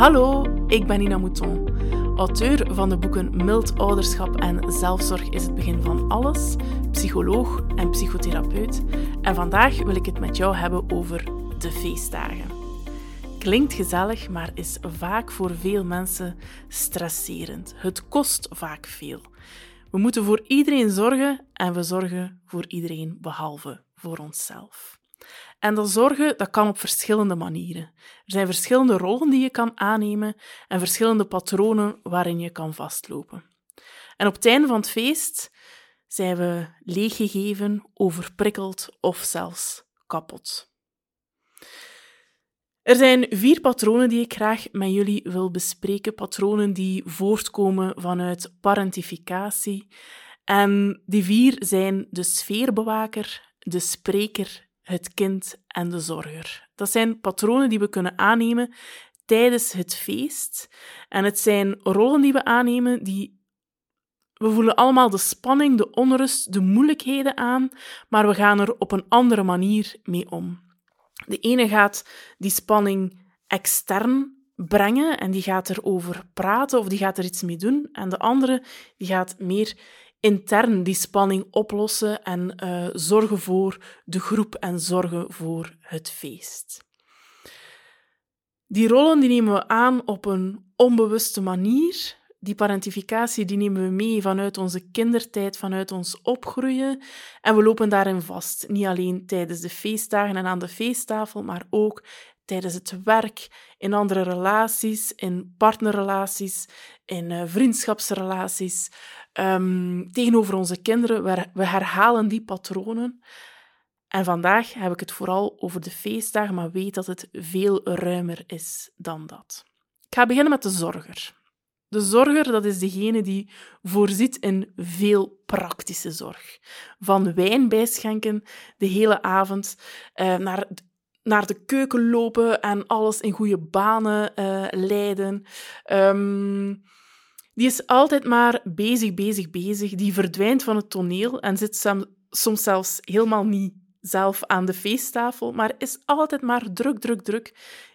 Hallo, ik ben Nina Mouton, auteur van de boeken Mild ouderschap en Zelfzorg is het begin van alles, psycholoog en psychotherapeut. En vandaag wil ik het met jou hebben over de feestdagen. Klinkt gezellig, maar is vaak voor veel mensen stresserend. Het kost vaak veel. We moeten voor iedereen zorgen en we zorgen voor iedereen behalve voor onszelf. En dat zorgen dat kan op verschillende manieren. Er zijn verschillende rollen die je kan aannemen en verschillende patronen waarin je kan vastlopen. En op het einde van het feest zijn we leeggegeven, overprikkeld of zelfs kapot. Er zijn vier patronen die ik graag met jullie wil bespreken. Patronen die voortkomen vanuit parentificatie. En die vier zijn de sfeerbewaker, de spreker, het kind en de zorger. Dat zijn patronen die we kunnen aannemen tijdens het feest. En het zijn rollen die we aannemen die. We voelen allemaal de spanning, de onrust, de moeilijkheden aan, maar we gaan er op een andere manier mee om. De ene gaat die spanning extern brengen en die gaat erover praten of die gaat er iets mee doen. En de andere die gaat meer intern die spanning oplossen en uh, zorgen voor de groep en zorgen voor het feest. Die rollen die nemen we aan op een onbewuste manier. Die parentificatie die nemen we mee vanuit onze kindertijd, vanuit ons opgroeien. En we lopen daarin vast. Niet alleen tijdens de feestdagen en aan de feesttafel, maar ook tijdens het werk, in andere relaties, in partnerrelaties, in uh, vriendschapsrelaties. Um, tegenover onze kinderen, we herhalen die patronen. En vandaag heb ik het vooral over de feestdagen, maar weet dat het veel ruimer is dan dat. Ik ga beginnen met de zorger. De zorger dat is degene die voorziet in veel praktische zorg. Van wijn bijschenken de hele avond, uh, naar, naar de keuken lopen en alles in goede banen uh, leiden. Um, die is altijd maar bezig, bezig, bezig. Die verdwijnt van het toneel en zit soms zelfs helemaal niet zelf aan de feesttafel, maar is altijd maar druk, druk, druk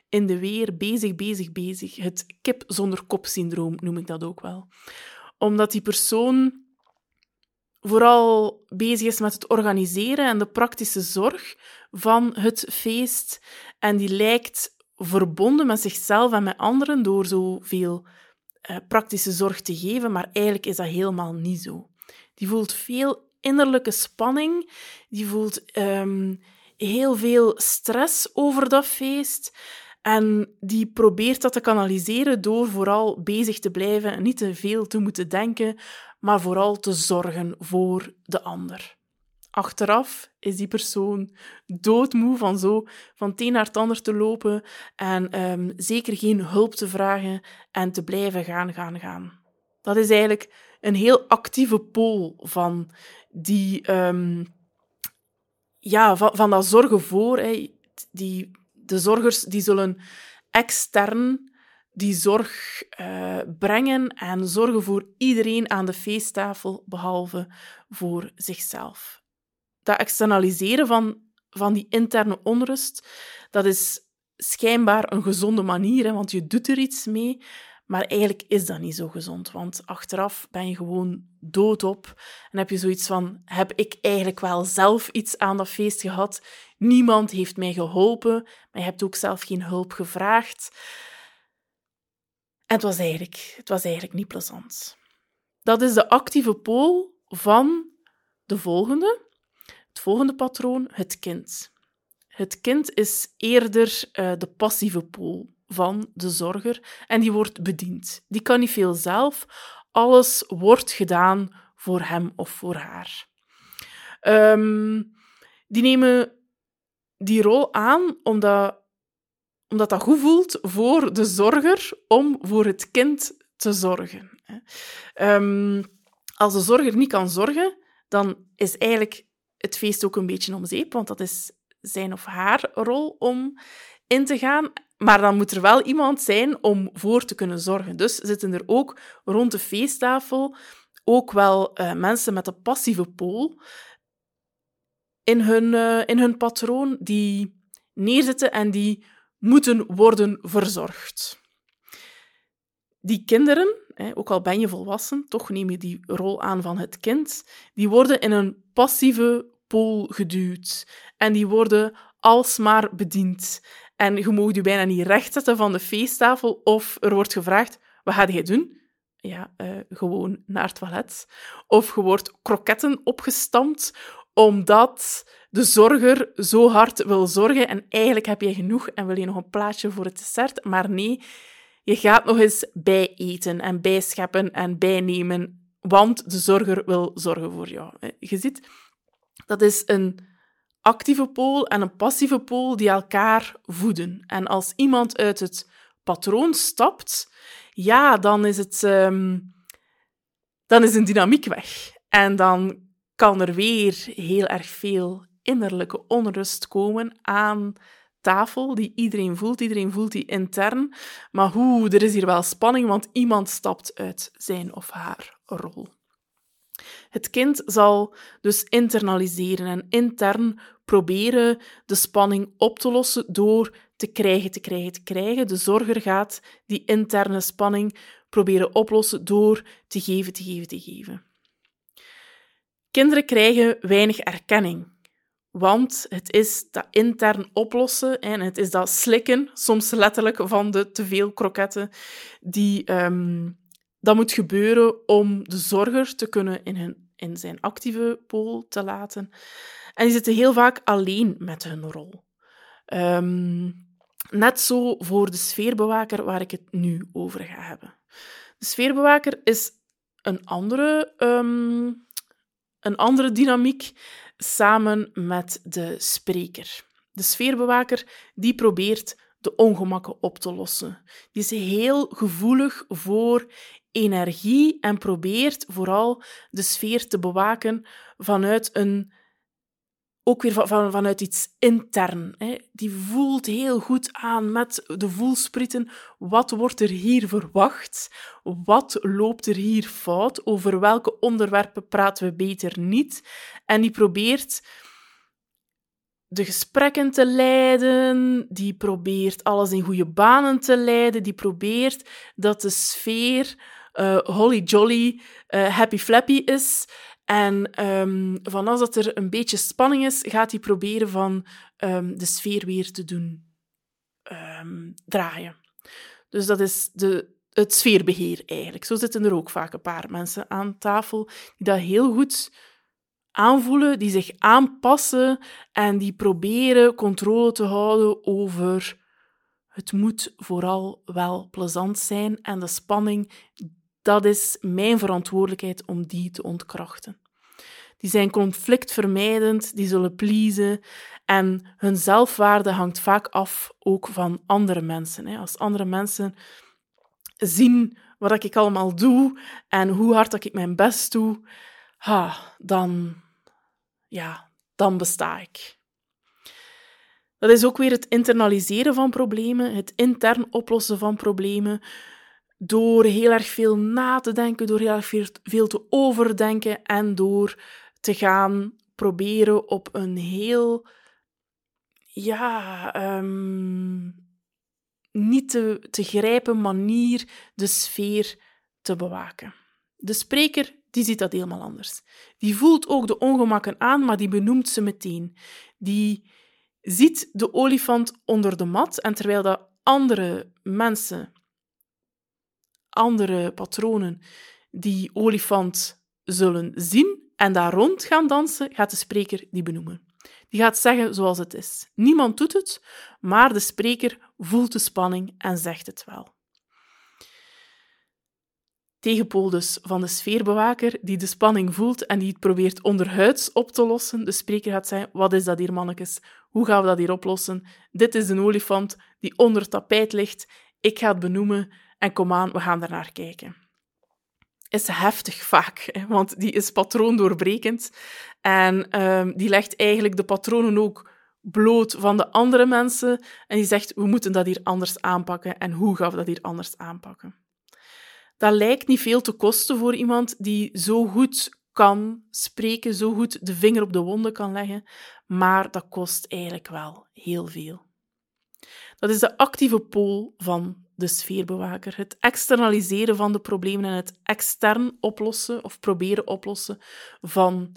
in de weer, bezig, bezig, bezig. Het kip zonder kop-syndroom noem ik dat ook wel. Omdat die persoon vooral bezig is met het organiseren en de praktische zorg van het feest. En die lijkt verbonden met zichzelf en met anderen door zoveel uh, praktische zorg te geven, maar eigenlijk is dat helemaal niet zo. Die voelt veel innerlijke spanning, die voelt um, heel veel stress over dat feest. En die probeert dat te kanaliseren door vooral bezig te blijven en niet te veel te moeten denken, maar vooral te zorgen voor de ander. Achteraf is die persoon doodmoe van zo van het een naar het ander te lopen en um, zeker geen hulp te vragen en te blijven gaan, gaan, gaan. Dat is eigenlijk een heel actieve pool van die, um, ja, van, dat zorgen voor. Hè. Die, de zorgers die zullen extern die zorg uh, brengen en zorgen voor iedereen aan de feesttafel, behalve voor zichzelf dat externaliseren van, van die interne onrust, dat is schijnbaar een gezonde manier, hè, want je doet er iets mee. Maar eigenlijk is dat niet zo gezond, want achteraf ben je gewoon doodop en heb je zoiets van: heb ik eigenlijk wel zelf iets aan dat feest gehad? Niemand heeft mij geholpen, maar je hebt ook zelf geen hulp gevraagd. En het was eigenlijk, het was eigenlijk niet plezant. Dat is de actieve pool van de volgende, het volgende patroon, het kind. Het kind is eerder uh, de passieve pool van de zorger en die wordt bediend. Die kan niet veel zelf. Alles wordt gedaan voor hem of voor haar. Um, die nemen die rol aan omdat, omdat dat goed voelt voor de zorger om voor het kind te zorgen. Um, als de zorger niet kan zorgen, dan is eigenlijk het feest ook een beetje om zeep, want dat is zijn of haar rol om in te gaan. Maar dan moet er wel iemand zijn om voor te kunnen zorgen. Dus zitten er ook rond de feesttafel ook wel uh, mensen met een passieve pool in hun, uh, in hun patroon die neerzitten en die moeten worden verzorgd. die kinderen, ook al ben je volwassen, toch neem je die rol aan van het kind, die worden in een passieve pool geduwd. En die worden alsmaar bediend. En je mag je bijna niet rechtzetten van de feesttafel of er wordt gevraagd, wat ga je doen? Ja, uh, gewoon naar het toilet. Of je wordt kroketten opgestampt omdat de zorger zo hard wil zorgen en eigenlijk heb je genoeg en wil je nog een plaatje voor het dessert. Maar nee, je gaat nog eens bijeten en bijscheppen en bijnemen, want de zorger wil zorgen voor jou. Je ziet, dat is een actieve pool en een passieve pool die elkaar voeden. En als iemand uit het patroon stapt, ja, dan is het... Um, dan is een dynamiek weg. En dan kan er weer heel erg veel innerlijke onrust komen aan tafel, die iedereen voelt. Iedereen voelt die intern. Maar hoe, er is hier wel spanning, want iemand stapt uit zijn of haar rol. Het kind zal dus internaliseren en intern proberen de spanning op te lossen door te krijgen, te krijgen, te krijgen. De zorger gaat die interne spanning proberen oplossen door te geven, te geven, te geven. Kinderen krijgen weinig erkenning. Want het is dat intern oplossen en het is dat slikken, soms letterlijk van de te veel kroketten, die, um, dat moet gebeuren om de zorger te kunnen in, hun, in zijn actieve pool te laten. En die zitten heel vaak alleen met hun rol. Um, net zo voor de sfeerbewaker waar ik het nu over ga hebben. De sfeerbewaker is een andere um, een andere dynamiek samen met de spreker. De sfeerbewaker die probeert de ongemakken op te lossen. Die is heel gevoelig voor energie en probeert vooral de sfeer te bewaken vanuit een ook weer van, vanuit iets intern. Hè. Die voelt heel goed aan met de voelspritten. Wat wordt er hier verwacht? Wat loopt er hier fout? Over welke onderwerpen praten we beter niet? En die probeert de gesprekken te leiden, die probeert alles in goede banen te leiden, die probeert dat de sfeer uh, holly jolly, uh, happy flappy is. En um, van als dat er een beetje spanning is, gaat hij proberen van um, de sfeer weer te doen um, draaien. Dus dat is de, het sfeerbeheer eigenlijk. Zo zitten er ook vaak een paar mensen aan tafel die dat heel goed aanvoelen, die zich aanpassen en die proberen controle te houden over het moet vooral wel plezant zijn en de spanning dat is mijn verantwoordelijkheid om die te ontkrachten. Die zijn conflictvermijdend, die zullen pleasen en hun zelfwaarde hangt vaak af ook van andere mensen. Als andere mensen zien wat ik allemaal doe en hoe hard ik mijn best doe, ha, dan, ja, dan besta ik. Dat is ook weer het internaliseren van problemen, het intern oplossen van problemen, door heel erg veel na te denken, door heel erg veel te overdenken en door te gaan proberen op een heel, ja, um, niet te, te grijpen manier de sfeer te bewaken. De spreker die ziet dat helemaal anders. Die voelt ook de ongemakken aan, maar die benoemt ze meteen. Die ziet de olifant onder de mat en terwijl dat andere mensen andere patronen die olifant zullen zien en daar rond gaan dansen, gaat de spreker die benoemen. Die gaat zeggen zoals het is. Niemand doet het, maar de spreker voelt de spanning en zegt het wel. Tegenpool dus van de sfeerbewaker die de spanning voelt en die het probeert onderhuids op te lossen. De spreker gaat zeggen, wat is dat hier mannetjes? Hoe gaan we dat hier oplossen? Dit is een olifant die onder het tapijt ligt. Ik ga het benoemen en kom aan, we gaan naar kijken. Is heftig vaak, want die is patroondoorbrekend. En um, die legt eigenlijk de patronen ook bloot van de andere mensen. En die zegt, we moeten dat hier anders aanpakken. En hoe gaan we dat hier anders aanpakken? Dat lijkt niet veel te kosten voor iemand die zo goed kan spreken, zo goed de vinger op de wonden kan leggen, maar dat kost eigenlijk wel heel veel. Dat is de actieve pool van de sfeerbewaker. Het externaliseren van de problemen en het extern oplossen of proberen oplossen van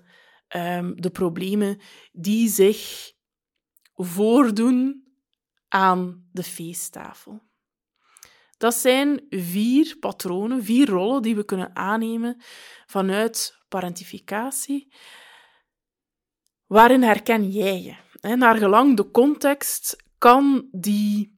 um, de problemen die zich voordoen aan de feesttafel. Dat zijn vier patronen, vier rollen die we kunnen aannemen vanuit parentificatie. Waarin herken jij je? Naar gelang de context kan die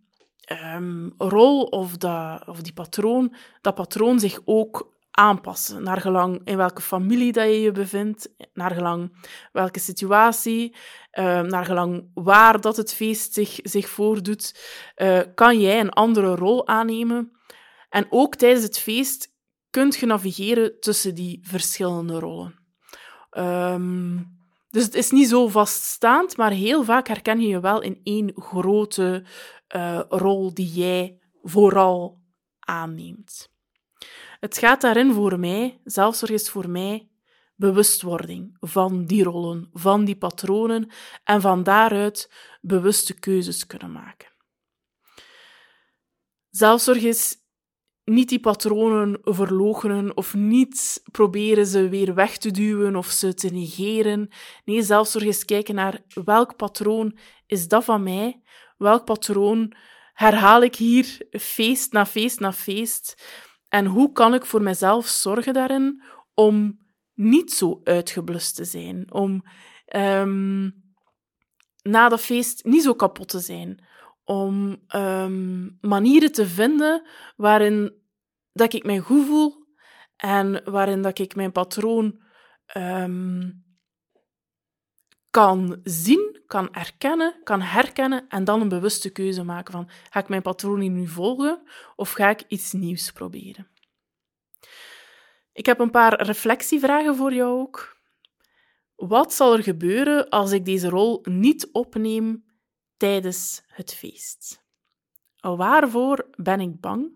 um, rol of, dat, of die patroon, dat patroon zich ook aanpassen, naar gelang in welke familie dat je je bevindt, naar gelang welke situatie, uh, naar gelang waar dat het feest zich, zich voordoet, uh, kan jij een andere rol aannemen. En ook tijdens het feest kunt je navigeren tussen die verschillende rollen. Um, dus het is niet zo vaststaand, maar heel vaak herken je je wel in één grote uh, rol die jij vooral aanneemt. Het gaat daarin voor mij, zelfzorg is voor mij bewustwording van die rollen, van die patronen en van daaruit bewuste keuzes kunnen maken. Zelfzorg is niet die patronen verloochenen of niet proberen ze weer weg te duwen of ze te negeren. Nee, zelfzorg is kijken naar welk patroon is dat van mij, welk patroon herhaal ik hier feest na feest na feest? En hoe kan ik voor mezelf zorgen daarin om niet zo uitgeblust te zijn, om um, na dat feest niet zo kapot te zijn, om um, manieren te vinden waarin dat ik mij goed voel en waarin dat ik mijn patroon um, kan zien, kan erkennen, kan herkennen en dan een bewuste keuze maken van ga ik mijn patroon nu volgen of ga ik iets nieuws proberen. Ik heb een paar reflectievragen voor jou ook. Wat zal er gebeuren als ik deze rol niet opneem tijdens het feest? Waarvoor ben ik bang?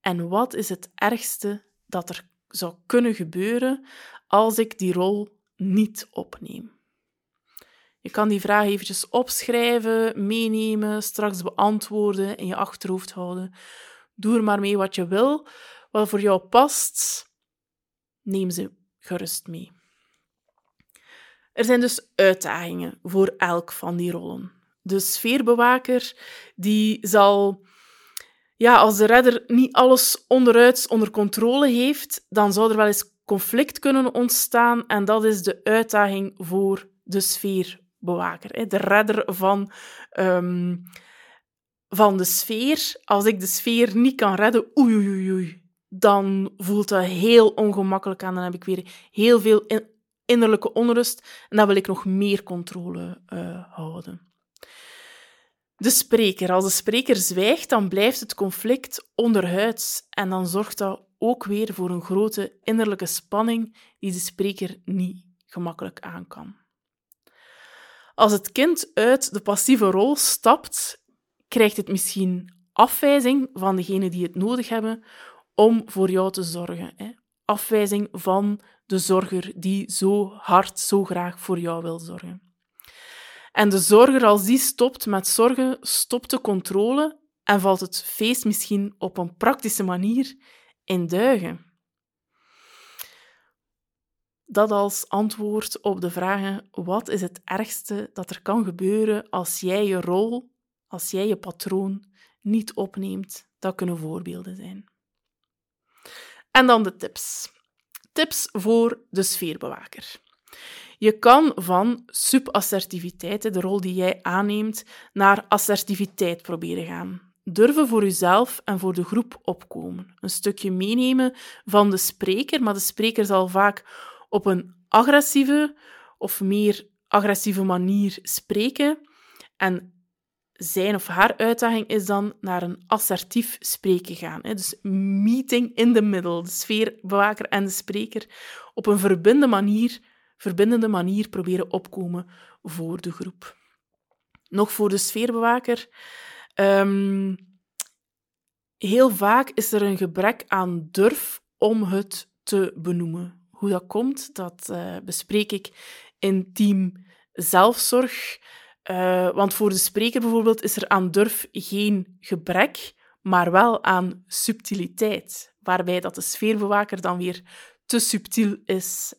En wat is het ergste dat er zou kunnen gebeuren als ik die rol niet opneem? Je kan die vraag eventjes opschrijven, meenemen, straks beantwoorden, in je achterhoofd houden. Doe er maar mee wat je wil. Wat voor jou past, neem ze gerust mee. Er zijn dus uitdagingen voor elk van die rollen. De sfeerbewaker die zal ja, als de redder niet alles onderuit onder controle heeft, dan zou er wel eens conflict kunnen ontstaan. En dat is de uitdaging voor de sfeerbewaker. De redder van, um, van de sfeer. Als ik de sfeer niet kan redden, oei, oei, oei, dan voelt dat heel ongemakkelijk aan. Dan heb ik weer heel veel innerlijke onrust en dan wil ik nog meer controle uh, houden. De spreker. Als de spreker zwijgt, dan blijft het conflict onderhuids en dan zorgt dat ook weer voor een grote innerlijke spanning die de spreker niet gemakkelijk aan kan. Als het kind uit de passieve rol stapt, krijgt het misschien afwijzing van degenen die het nodig hebben om voor jou te zorgen. Afwijzing van de zorger die zo hard, zo graag voor jou wil zorgen. En de zorger, als die stopt met zorgen, stopt de controle en valt het feest misschien op een praktische manier in duigen. Dat als antwoord op de vragen: wat is het ergste dat er kan gebeuren als jij je rol, als jij je patroon niet opneemt? Dat kunnen voorbeelden zijn. En dan de tips. Tips voor de sfeerbewaker. Je kan van subassertiviteit, de rol die jij aanneemt, naar assertiviteit proberen gaan. Durven voor jezelf en voor de groep opkomen. Een stukje meenemen van de spreker, maar de spreker zal vaak op een agressieve of meer agressieve manier spreken. En zijn of haar uitdaging is dan naar een assertief spreken gaan. Dus meeting in the middle, de sfeerbewaker en de spreker, op een verbindende manier verbindende manier proberen opkomen voor de groep. Nog voor de sfeerbewaker. Um, heel vaak is er een gebrek aan durf om het te benoemen. Hoe dat komt, dat uh, bespreek ik in team zelfzorg. Uh, want voor de spreker bijvoorbeeld is er aan durf geen gebrek, maar wel aan subtiliteit, waarbij dat de sfeerbewaker dan weer te subtiel is.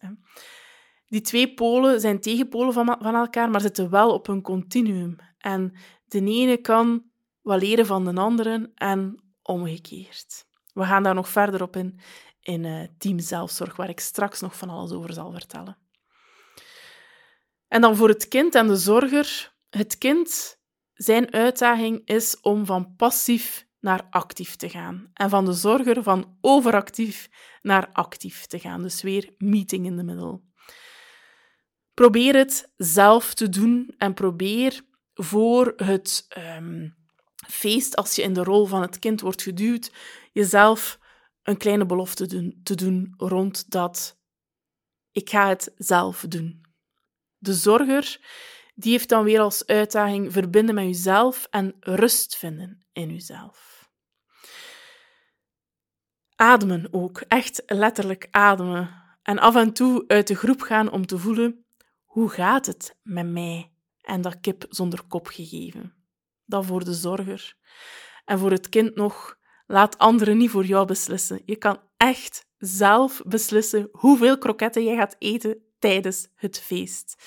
Die twee polen zijn tegenpolen van, van elkaar, maar zitten wel op een continuum. En de ene kan wat leren van de andere en omgekeerd. We gaan daar nog verder op in in uh, Team Zelfzorg, waar ik straks nog van alles over zal vertellen. En dan voor het kind en de zorger. Het kind, zijn uitdaging is om van passief naar actief te gaan. En van de zorger van overactief naar actief te gaan. Dus weer meeting in de middel. Probeer het zelf te doen en probeer voor het um, feest, als je in de rol van het kind wordt geduwd, jezelf een kleine belofte doen, te doen rond dat ik ga het zelf doen. De zorger die heeft dan weer als uitdaging verbinden met jezelf en rust vinden in jezelf. Ademen ook, echt letterlijk ademen. En af en toe uit de groep gaan om te voelen hoe gaat het met mij en dat kip zonder kop gegeven. Dat voor de zorger. En voor het kind nog, laat anderen niet voor jou beslissen. Je kan echt zelf beslissen hoeveel kroketten je gaat eten tijdens het feest.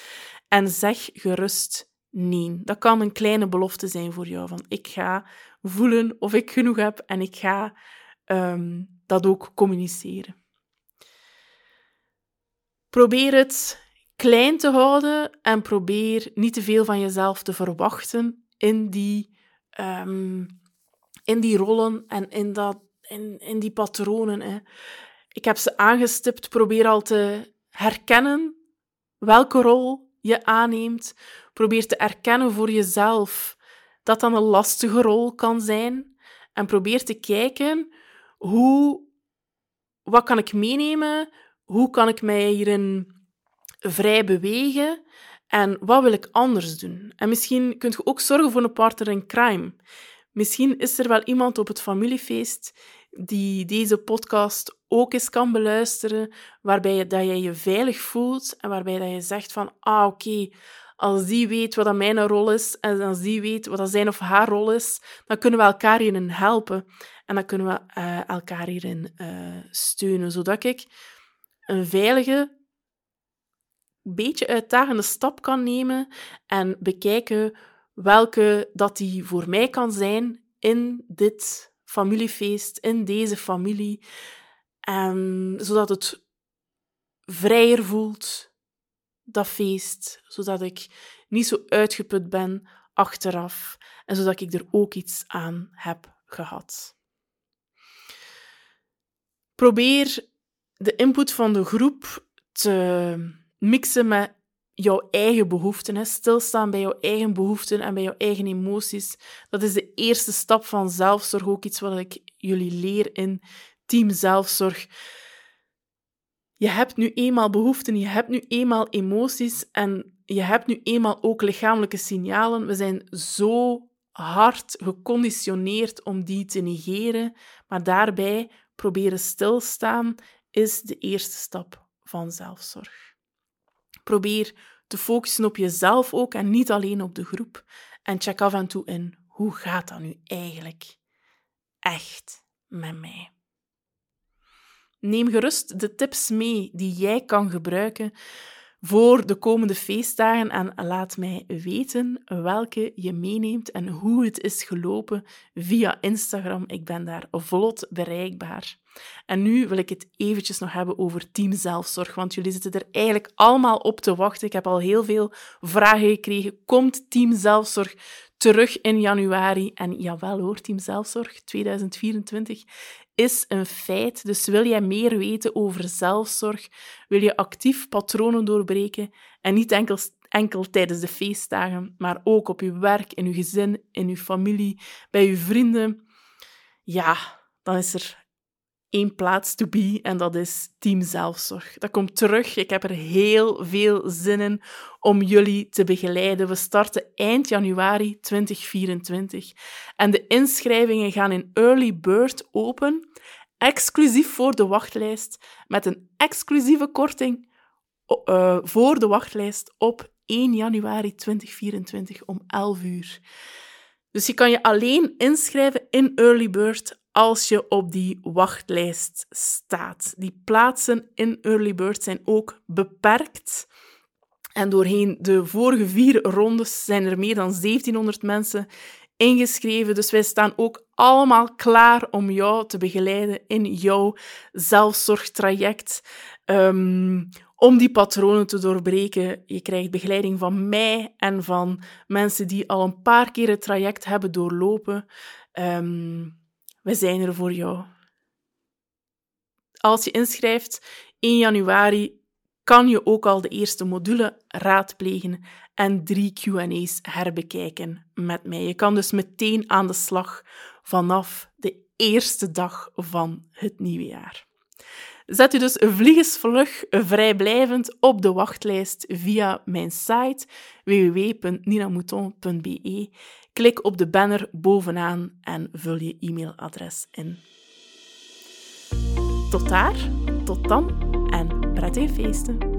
En zeg gerust nee. Dat kan een kleine belofte zijn voor jou. Van ik ga voelen of ik genoeg heb en ik ga um, dat ook communiceren. Probeer het klein te houden en probeer niet te veel van jezelf te verwachten in die, um, in die rollen en in, dat, in, in die patronen. Hè. Ik heb ze aangestipt. Probeer al te herkennen welke rol je aanneemt. Probeer te erkennen voor jezelf dat dat een lastige rol kan zijn. En probeer te kijken hoe, wat kan ik meenemen? Hoe kan ik mij hierin vrij bewegen? En wat wil ik anders doen? En misschien kunt je ook zorgen voor een partner in crime. Misschien is er wel iemand op het familiefeest die deze podcast ook eens kan beluisteren, waarbij je, dat je je veilig voelt en waarbij dat je zegt van, ah oké, als die weet wat dat mijn rol is en als die weet wat dat zijn of haar rol is, dan kunnen we elkaar hierin helpen en dan kunnen we uh, elkaar hierin uh, steunen, zodat ik een veilige, beetje uitdagende stap kan nemen en bekijken welke dat die voor mij kan zijn in dit familiefeest, in deze familie. Um, zodat het vrijer voelt, dat feest. Zodat ik niet zo uitgeput ben achteraf. En zodat ik er ook iets aan heb gehad. Probeer de input van de groep te mixen met jouw eigen behoeften. Stilstaan bij jouw eigen behoeften en bij jouw eigen emoties. Dat is de eerste stap van zelfzorg. Ook iets wat ik jullie leer in Team Zelfzorg. Je hebt nu eenmaal behoeften, je hebt nu eenmaal emoties en je hebt nu eenmaal ook lichamelijke signalen. We zijn zo hard geconditioneerd om die te negeren, maar daarbij proberen stilstaan is de eerste stap van zelfzorg. Probeer te focussen op jezelf ook en niet alleen op de groep. En check af en toe in, hoe gaat dat nu eigenlijk echt met mij? Neem gerust de tips mee die jij kan gebruiken voor de komende feestdagen en laat mij weten welke je meeneemt en hoe het is gelopen via Instagram. Ik ben daar vlot bereikbaar. En nu wil ik het eventjes nog hebben over Team Zelfzorg, want jullie zitten er eigenlijk allemaal op te wachten. Ik heb al heel veel vragen gekregen. Komt Team Zelfzorg terug in januari? En jawel hoor, Team Zelfzorg 2024 is een feit. Dus wil jij meer weten over zelfzorg, wil je actief patronen doorbreken en niet enkel, enkel tijdens de feestdagen, maar ook op je werk, in je gezin, in je familie, bij je vrienden, ja, dan is er één plaats to be en dat is Team Zelfzorg. Dat komt terug. Ik heb er heel veel zin in om jullie te begeleiden. We starten eind januari 2024 en de inschrijvingen gaan in Early Bird open, exclusief voor de wachtlijst, met een exclusieve korting uh, voor de wachtlijst op 1 januari 2024 om 11 uur. Dus je kan je alleen inschrijven in Early Bird als je op die wachtlijst staat. Die plaatsen in Early Bird zijn ook beperkt. En doorheen de vorige vier rondes zijn er meer dan 1700 mensen ingeschreven. Dus wij staan ook allemaal klaar om jou te begeleiden in jouw zelfzorgtraject. Um, om die patronen te doorbreken. Je krijgt begeleiding van mij en van mensen die al een paar keer het traject hebben doorlopen. Um, we zijn er voor jou. Als je inschrijft in januari, kan je ook al de eerste module raadplegen en drie QA's herbekijken met mij. Je kan dus meteen aan de slag vanaf de eerste dag van het nieuwe jaar. Zet u dus vliegensvlug vrijblijvend op de wachtlijst via mijn site www.ninamouton.be. Klik op de banner bovenaan en vul je e-mailadres in. Tot daar, tot dan en prettige feesten!